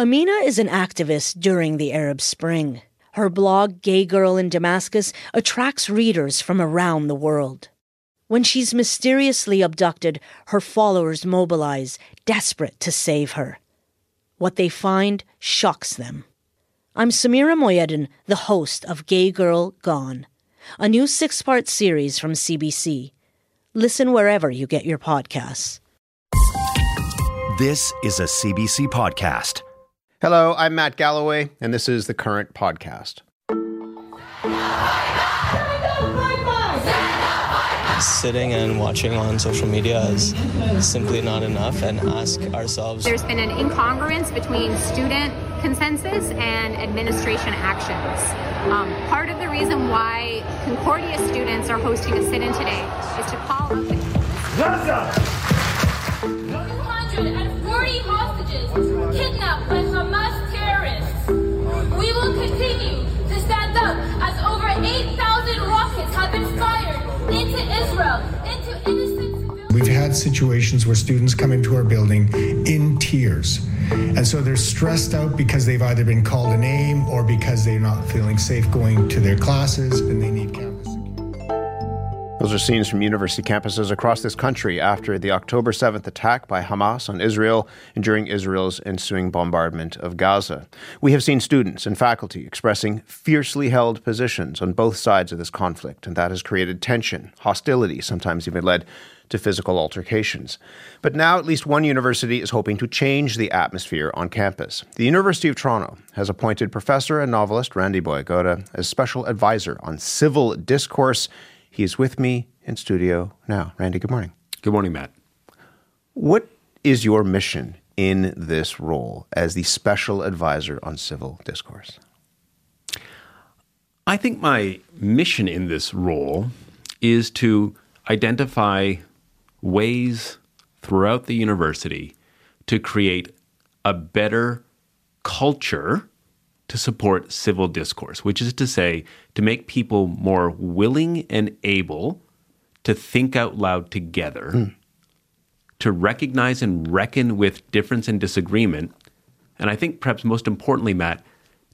Amina is an activist during the Arab Spring. Her blog, Gay Girl in Damascus, attracts readers from around the world. When she's mysteriously abducted, her followers mobilize, desperate to save her. What they find shocks them. I'm Samira Mohyeddin, the host of Gay Girl Gone, a new six part series from CBC. Listen wherever you get your podcasts. This is a CBC podcast. Hello, I'm Matt Galloway, and this is the current podcast. Sitting and watching on social media is simply not enough, and ask ourselves. There's been an incongruence between student consensus and administration actions. Um, part of the reason why Concordia students are hosting a sit in today is to call up the. 240 as over 8,000 rockets have been fired into Israel, into innocent civilians. We've had situations where students come into our building in tears. And so they're stressed out because they've either been called a name or because they're not feeling safe going to their classes and they need security. Those are scenes from university campuses across this country after the October 7th attack by Hamas on Israel and during Israel's ensuing bombardment of Gaza. We have seen students and faculty expressing fiercely held positions on both sides of this conflict, and that has created tension, hostility, sometimes even led to physical altercations. But now, at least one university is hoping to change the atmosphere on campus. The University of Toronto has appointed professor and novelist Randy Boyagoda as special advisor on civil discourse. He is with me in studio now. Randy, good morning. Good morning, Matt. What is your mission in this role as the special advisor on civil discourse? I think my mission in this role is to identify ways throughout the university to create a better culture to support civil discourse, which is to say, to make people more willing and able to think out loud together, hmm. to recognize and reckon with difference and disagreement. And I think perhaps most importantly, Matt,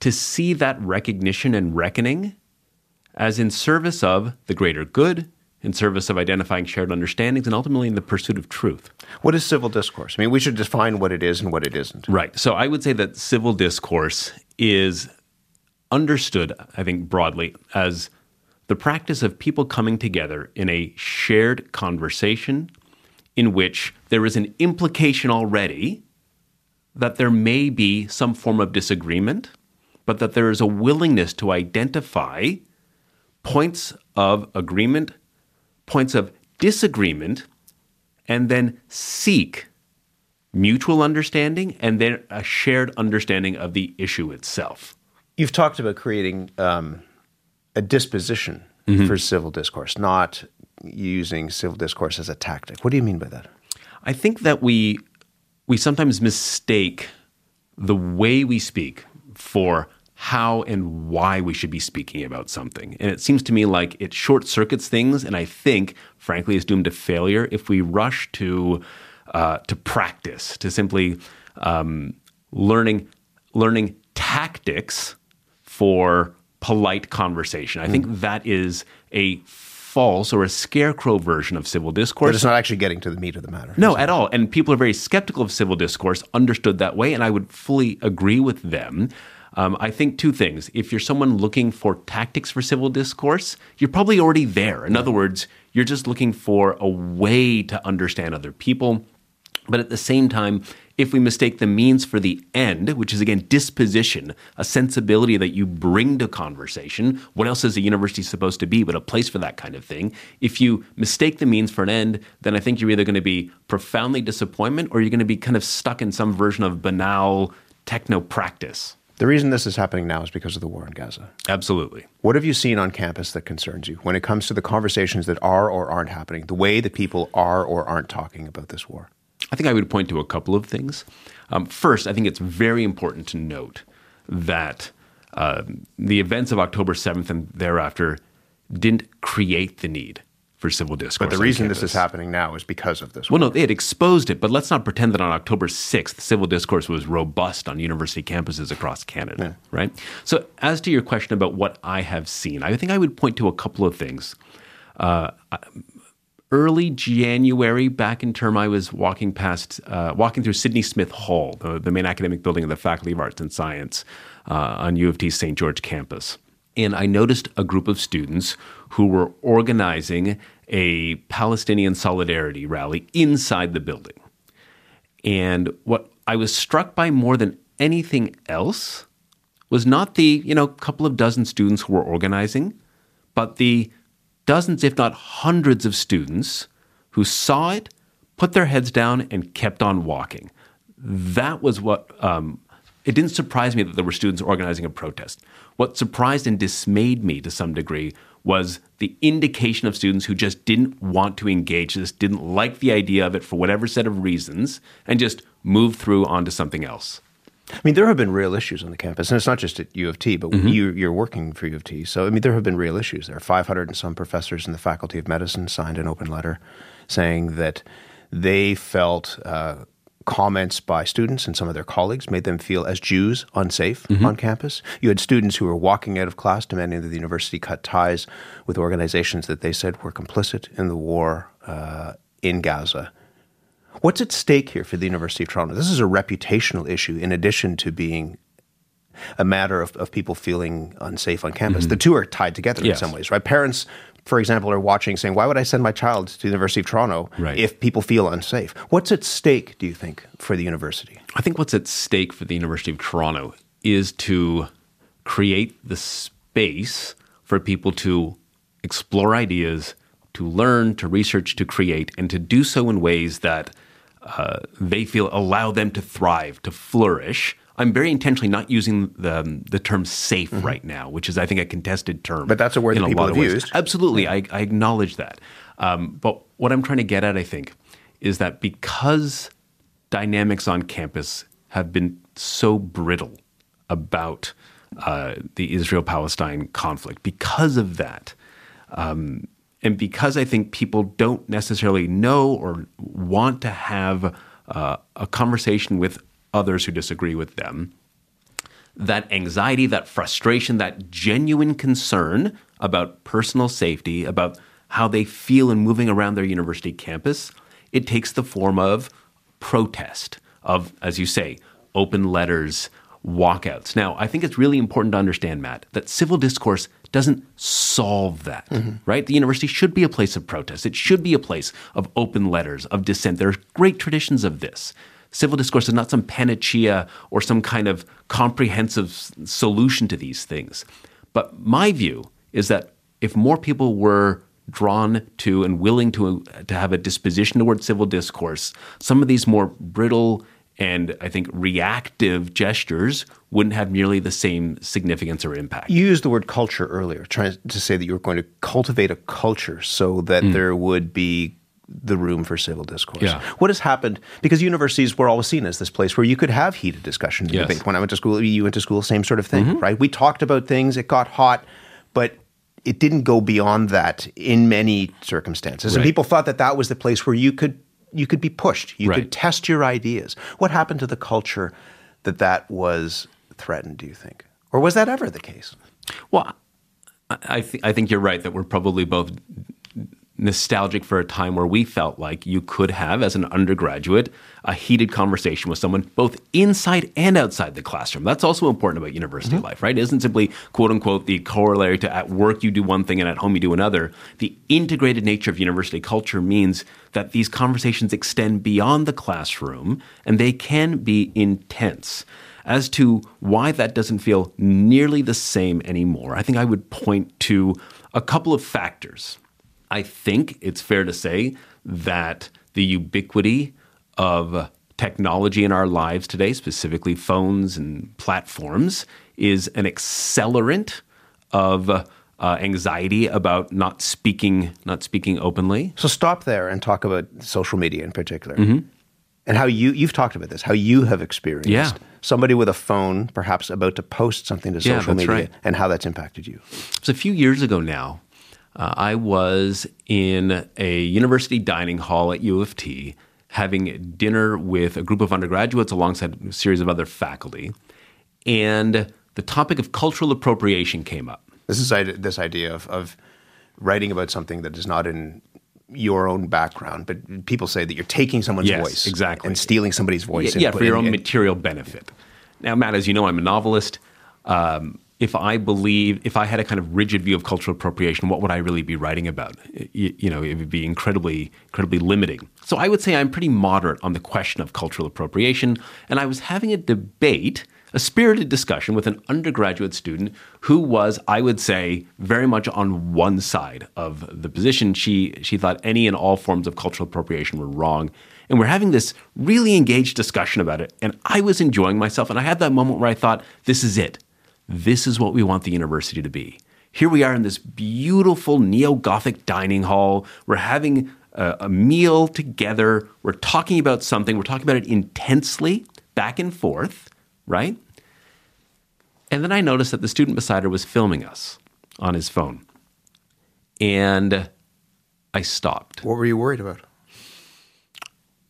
to see that recognition and reckoning as in service of the greater good, in service of identifying shared understandings, and ultimately in the pursuit of truth. What is civil discourse? I mean, we should define what it is and what it isn't. Right. So I would say that civil discourse is understood, I think, broadly as the practice of people coming together in a shared conversation in which there is an implication already that there may be some form of disagreement, but that there is a willingness to identify points of agreement, points of disagreement, and then seek mutual understanding and then a shared understanding of the issue itself. You've talked about creating um, a disposition for civil discourse, not using civil discourse as a tactic. What do you mean by that? I think that we we sometimes mistake the way we speak for how and why we should be speaking about something. And it seems to me like it short circuits things, and I think, frankly, is doomed to failure if we rush to uh, to practice, to simply um, learning learning tactics for polite conversation. I think that is a false or a scarecrow version of civil discourse. But it's not actually getting to the meat of the matter. No, at all. And people are very skeptical of civil discourse, understood that way, and I would fully agree with them. Um, I think two things. If you're someone looking for tactics for civil discourse, you're probably already there. In other words, you're just looking for a way to understand other people. But at the same time, if we mistake the means for the end, which is again disposition, a sensibility that you bring to conversation, what else is a university supposed to be but a place for that kind of thing? If you mistake the means for an end, then I think you're either going to be profoundly disappointment or you're going to be kind of stuck in some version of banal techno practice. The reason this is happening now is because of the war in Gaza. Absolutely. What have you seen on campus that concerns you when it comes to the conversations that are or aren't happening, the way that people are or aren't talking about this war? I think I would point to a couple of things. Um, first, I think it's very important to note that uh, the events of October 7th and thereafter didn't create the need for civil discourse. But the on reason this is happening now is because of this. Well, no, they had exposed it, but let's not pretend that on October 6th, civil discourse was robust on university campuses across Canada, right? So, as to your question about what I have seen, I think I would point to a couple of things. Uh, early January, back in term, I was walking past, uh, walking through Sidney Smith Hall, the, the main academic building of the Faculty of Arts and Science uh, on U of T St. George campus. And I noticed a group of students who were organizing a Palestinian solidarity rally inside the building. And what I was struck by more than anything else was not the, you know, couple of dozen students who were organizing, but the dozens, if not hundreds of students who saw it, put their heads down, and kept on walking. That was what, um, it didn't surprise me that there were students organizing a protest. What surprised and dismayed me to some degree was the indication of students who just didn't want to engage, this, didn't like the idea of it for whatever set of reasons, and just moved through onto something else. I mean, there have been real issues on the campus, and it's not just at U of T, but Mm-hmm. you, you're working for U of T. So, I mean, there have been real issues. There are 500 and some professors in the Faculty of Medicine signed an open letter saying that they felt uh, comments by students and some of their colleagues made them feel, as Jews, unsafe Mm-hmm. on campus. You had students who were walking out of class demanding that the university cut ties with organizations that they said were complicit in the war uh, in Gaza. What's at stake here for the University of Toronto? This is a reputational issue in addition to being a matter of, of people feeling unsafe on campus. Mm-hmm. The two are tied together in some ways, right? Parents, for example, are watching saying, why would I send my child to the University of Toronto Right. if people feel unsafe? What's at stake, do you think, for the university? I think what's at stake for the University of Toronto is to create the space for people to explore ideas, to learn, to research, to create, and to do so in ways that uh, they feel allow them to thrive, to flourish. I'm very intentionally not using the the term safe right now, which is I think a contested term. Mm-hmm. But that's a word that people lot of have ways. used. Absolutely, I, I acknowledge that. Um, but what I'm trying to get at, I think, is that because dynamics on campus have been so brittle about uh, the Israel Palestine conflict, because of that, um, and because I think people don't necessarily know or want to have uh, a conversation with others who disagree with them, that anxiety, that frustration, that genuine concern about personal safety, about how they feel in moving around their university campus, it takes the form of protest, of, as you say, open letters, walkouts. Now, I think it's really important to understand, Matt, that civil discourse doesn't solve that, right? The university should be a place of protest. It should be a place of open letters, of dissent. There are great traditions of this. Civil discourse is not some panacea or some kind of comprehensive solution to these things. But my view is that if more people were drawn to and willing to, uh, to have a disposition toward civil discourse, some of these more brittle and I think reactive gestures wouldn't have nearly the same significance or impact. You used the word culture earlier, trying to say that you were going to cultivate a culture so that mm. there would be the room for civil discourse. Yeah. What has happened? Because universities were always seen as this place where you could have heated discussion and Yes. debate. When I went to school, you went to school, same sort of thing, mm-hmm. right? We talked about things, it got hot, but it didn't go beyond that in many circumstances. And people thought that that was the place where you could you could be pushed, you could test your ideas. What happened to the culture that that was threatened? Do you think, or was that ever the case? Well, I, I, th- I think you're right that we're probably both nostalgic for a time where we felt like you could have, as an undergraduate, a heated conversation with someone both inside and outside the classroom. That's also important about university mm-hmm. life, right? It isn't simply, quote unquote, the corollary to at work you do one thing and at home you do another. The integrated nature of university culture means that these conversations extend beyond the classroom and they can be intense. As to why that doesn't feel nearly the same anymore, I think I would point to a couple of factors. I think it's fair to say that the ubiquity of technology in our lives today, specifically phones and platforms, is an accelerant of uh, anxiety about not speaking, not speaking openly. So stop there and talk about social media in particular, Mm-hmm. and how you you've talked about this, how you have experienced Yeah. somebody with a phone, perhaps about to post something to Yeah, social media, right. and how that's impacted you. It was a few years ago now. Uh, I was in a university dining hall at U of T having dinner with a group of undergraduates alongside a series of other faculty. And the topic of cultural appropriation came up. This is this idea of, of writing about something that is not in your own background, but people say that you're taking someone's Yes, voice exactly. and stealing somebody's voice. Yeah, yeah, for your own it- material benefit. Now, Matt, as you know, I'm a novelist. Um, if I believe, if I had a kind of rigid view of cultural appropriation, what would I really be writing about? You, you know, it would be incredibly, incredibly limiting. So I would say I'm pretty moderate on the question of cultural appropriation. And I was having a debate, a spirited discussion with an undergraduate student who was, I would say, very much on one side of the position. She she thought any and all forms of cultural appropriation were wrong. And we're having this really engaged discussion about it. And I was enjoying myself. And I had that moment where I thought, this is it. This is what we want the university to be. Here we are in this beautiful neo Gothic dining hall. We're having a, a meal together. We're talking about something. We're talking about it intensely, back and forth, right? And then I noticed that the student beside her was filming us on his phone. And I stopped. What were you worried about?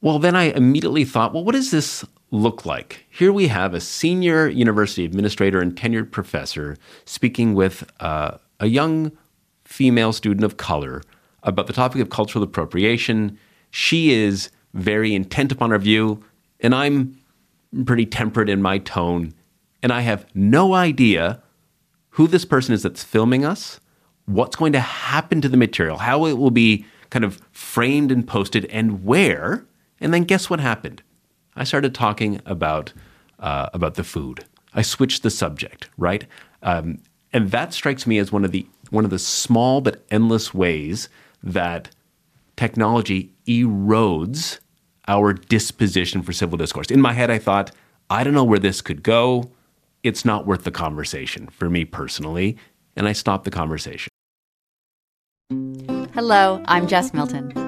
Well, then I immediately thought, well, what is this look like? Here we have a senior university administrator and tenured professor speaking with uh, a young female student of color about the topic of cultural appropriation. She is very intent upon her view, and I'm pretty temperate in my tone, and I have no idea who this person is that's filming us, what's going to happen to the material, how it will be kind of framed and posted, and where. And then guess what happened? I started talking about uh, about the food. I switched the subject, right? Um, and that strikes me as one of the one of the small but endless ways that technology erodes our disposition for civil discourse. In my head, I thought, I don't know where this could go. It's not worth the conversation for me personally. And I stopped the conversation. Hello, I'm Jess Milton.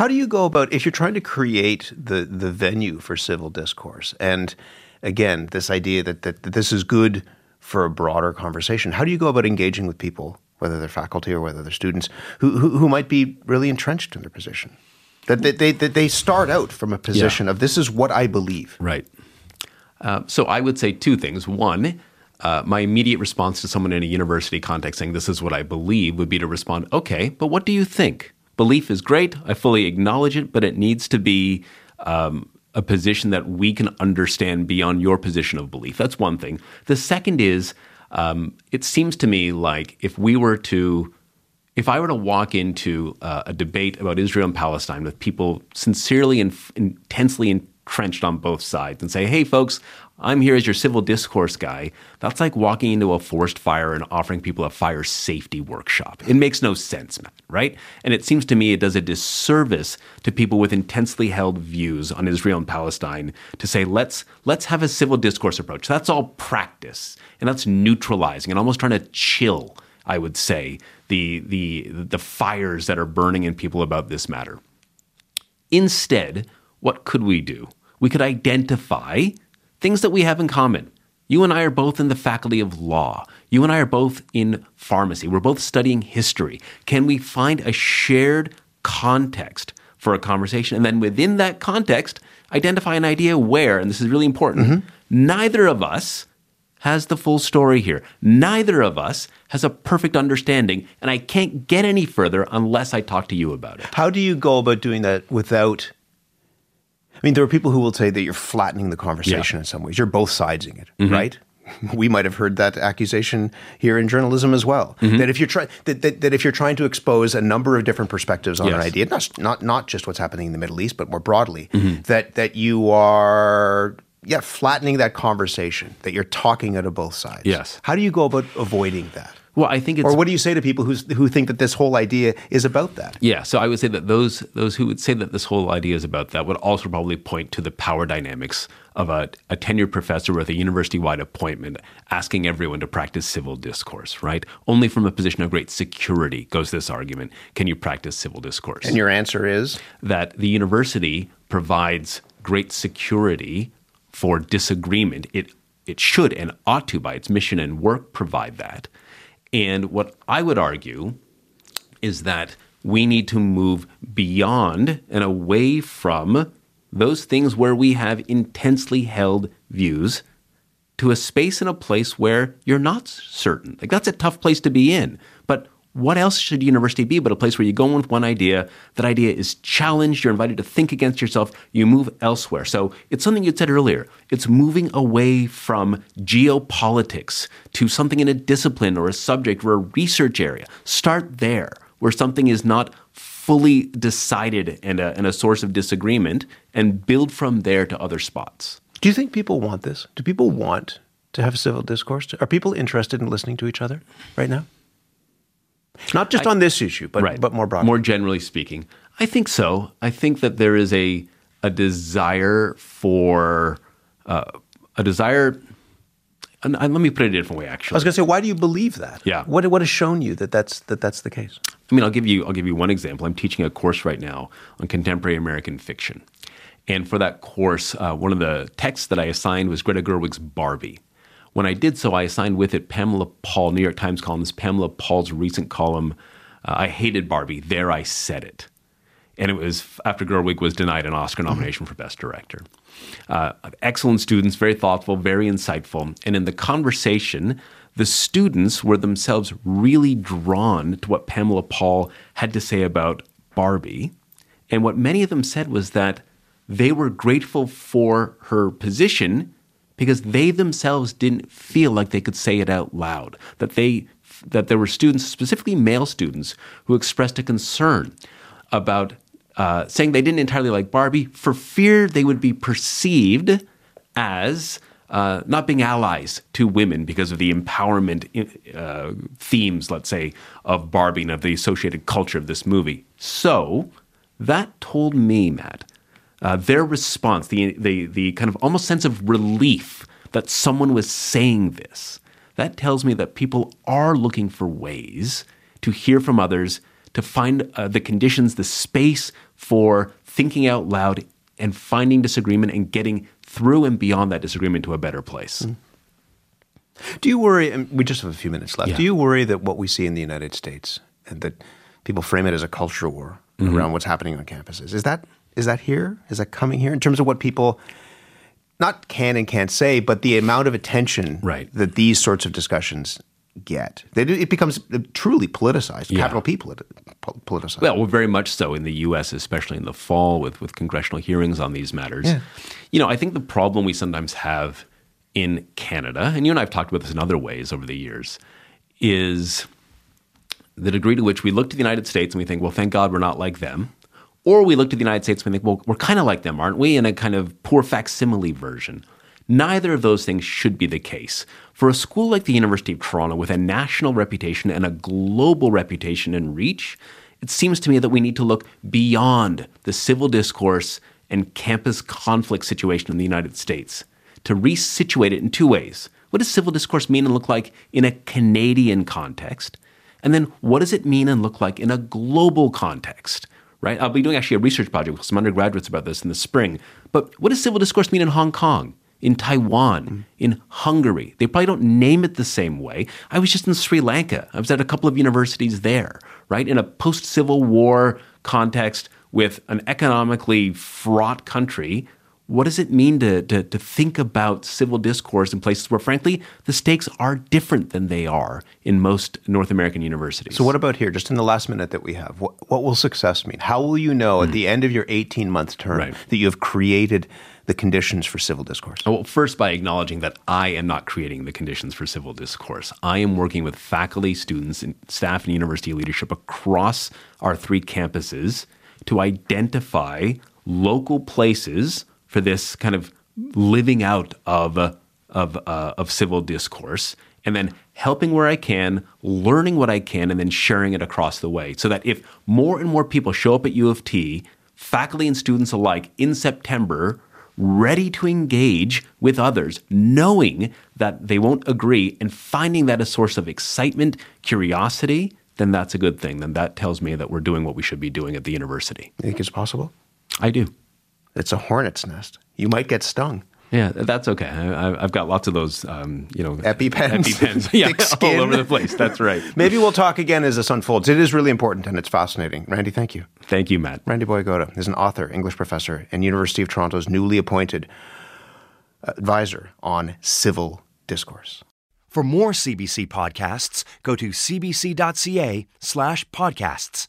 How do you go about if you're trying to create the the venue for civil discourse? And again, this idea that, that, that this is good for a broader conversation. How do you go about engaging with people, whether they're faculty or whether they're students, who who, who might be really entrenched in their position? That they, they, that they start out from a position of this is what I believe. Right. Uh, so I would say two things. One, uh, my immediate response to someone in a university context saying this is what I believe would be to respond, okay, but what do you think? Belief is great. I fully acknowledge it, but it needs to be um, a position that we can understand beyond your position of belief. That's one thing. The second is, um, it seems to me like if we were to if I were to walk into uh, a debate about Israel and Palestine with people sincerely and f- intensely entrenched on both sides and say, hey, folks, I'm here as your civil discourse guy, that's like walking into a forest fire and offering people a fire safety workshop. It makes no sense, Matt, right? And it seems to me it does a disservice to people with intensely held views on Israel and Palestine to say, let's, let's have a civil discourse approach. That's all practice, and that's neutralizing and almost trying to chill I would say, the the the fires that are burning in people about this matter. Instead, what could we do? We could identify things that we have in common. You and I are both in the faculty of law. You and I are both in pharmacy. We're both studying history. Can we find a shared context for a conversation? And then within that context, identify an idea where, and this is really important, mm-hmm. neither of us has the full story here. Neither of us has a perfect understanding, and I can't get any further unless I talk to you about it. How do you go about doing that without? I mean, there are people who will say that you're flattening the conversation in some ways. You're both sidesing it, mm-hmm. right? We might have heard that accusation here in journalism as well. Mm-hmm. That if you're trying that, that, that if you're trying to expose a number of different perspectives on an idea, not not not just what's happening in the Middle East, but more broadly, mm-hmm. that that you are yeah flattening that conversation. That you're talking out of both sides. Yes. How do you go about avoiding that? Well, I think it's. Or what do you say to people who's, who think that this whole idea is about that? Yeah, so I would say that those those who would say that this whole idea is about that would also probably point to the power dynamics of a, a tenured professor with a university-wide appointment asking everyone to practice civil discourse, right? Only from a position of great security goes this argument: Can you practice civil discourse? And your answer is that the university provides great security for disagreement. It it should and ought to, by its mission and work, provide that. And what I would argue is that we need to move beyond and away from those things where we have intensely held views to a space and a place where you're not certain. Like that's a tough place to be in. But what else should university be but a place where you go in with one idea, that idea is challenged, you're invited to think against yourself, you move elsewhere. So it's something you said earlier. It's moving away from geopolitics to something in a discipline or a subject or a research area. Start there, where something is not fully decided and a, and a source of disagreement, and build from there to other spots. Do you think people want this? Do people want to have civil discourse? Are people interested in listening to each other right now? Not just I, on this issue, but right. but more broadly. More generally speaking, I think so. I think that there is a a desire for uh, a desire. And, and let me put it a different way. Actually, I was going to say, why do you believe that? Yeah. What what has shown you that that's that that's the case? I mean, I'll give you I'll give you one example. I'm teaching a course right now on contemporary American fiction, and for that course, uh, one of the texts that I assigned was Greta Gerwig's Barbie. When I did so, I assigned with it Pamela Paul, New York Times columnist Pamela Paul's recent column, uh, I Hated Barbie, There I Said It. And it was after Gerwig was denied an Oscar nomination for Best Director. Uh, excellent students, very thoughtful, very insightful. And in the conversation, the students were themselves really drawn to what Pamela Paul had to say about Barbie. And what many of them said was that they were grateful for her position because they themselves didn't feel like they could say it out loud. That they that there were students, specifically male students, who expressed a concern about uh, saying they didn't entirely like Barbie for fear they would be perceived as uh, not being allies to women because of the empowerment uh, themes, let's say, of Barbie and of the associated culture of this movie. So that told me, Matt, uh, their response, the, the, the kind of almost sense of relief that someone was saying this, that tells me that people are looking for ways to hear from others, to find uh, the conditions, the space for thinking out loud and finding disagreement and getting through and beyond that disagreement to a better place. Mm. Do you worry, and we just have a few minutes left, Yeah. do you worry that what we see in the United States and that people frame it as a culture war Mm-hmm. around what's happening on campuses, is that is that here? Is that coming here in terms of what people not can and can't say, but the amount of attention Right. that these sorts of discussions get? It becomes truly politicized, Yeah. capital P politi- po- politicized. Well, well, very much so in the U.S., especially in the fall with, with congressional hearings on these matters. Yeah. You know, I think the problem we sometimes have in Canada, and you and I have talked about this in other ways over the years, is the degree to which we look to the United States and we think, well, thank God we're not like them. Or we look to the United States and we think, well, we're kind of like them, aren't we? In a kind of poor facsimile version. Neither of those things should be the case. For a school like the University of Toronto with a national reputation and a global reputation and reach, it seems to me that we need to look beyond the civil discourse and campus conflict situation in the United States to resituate it in two ways. What does civil discourse mean and look like in a Canadian context? And then what does it mean and look like in a global context? Right? I'll be doing actually a research project with some undergraduates about this in the spring. But what does civil discourse mean in Hong Kong, in Taiwan, mm-hmm. in Hungary? They probably don't name it the same way. I was just in Sri Lanka. I was at a couple of universities there, right? In a post Civil War context with an economically fraught country what does it mean to, to, to think about civil discourse in places where, frankly, the stakes are different than they are in most North American universities? So, what about here, just in the last minute that we have? What, what will success mean? How will you know at the end of your 18 month term Hmm. Right. that you have created the conditions for civil discourse? Well, first, by acknowledging that I am not creating the conditions for civil discourse. I am working with faculty, students, and staff and university leadership across our three campuses to identify local places for this kind of living out of, of, uh, of civil discourse and then helping where I can, learning what I can, and then sharing it across the way. So that if more and more people show up at U of T, faculty and students alike, in September, ready to engage with others, knowing that they won't agree and finding that a source of excitement, curiosity, then that's a good thing. Then that tells me that we're doing what we should be doing at the university. You think it's possible? I do. It's a hornet's nest. You might get stung. Yeah, that's okay. I, have got lots of those, um, you know, EpiPens. EpiPens, yeah, all over the place. That's right. Maybe we'll talk again as this unfolds. It is really important and it's fascinating. Randy, thank you. Thank you, Matt. Randy Boyagoda is an author, English professor, and University of Toronto's newly appointed advisor on civil discourse. For more CBC podcasts, go to cbc.ca slash podcasts.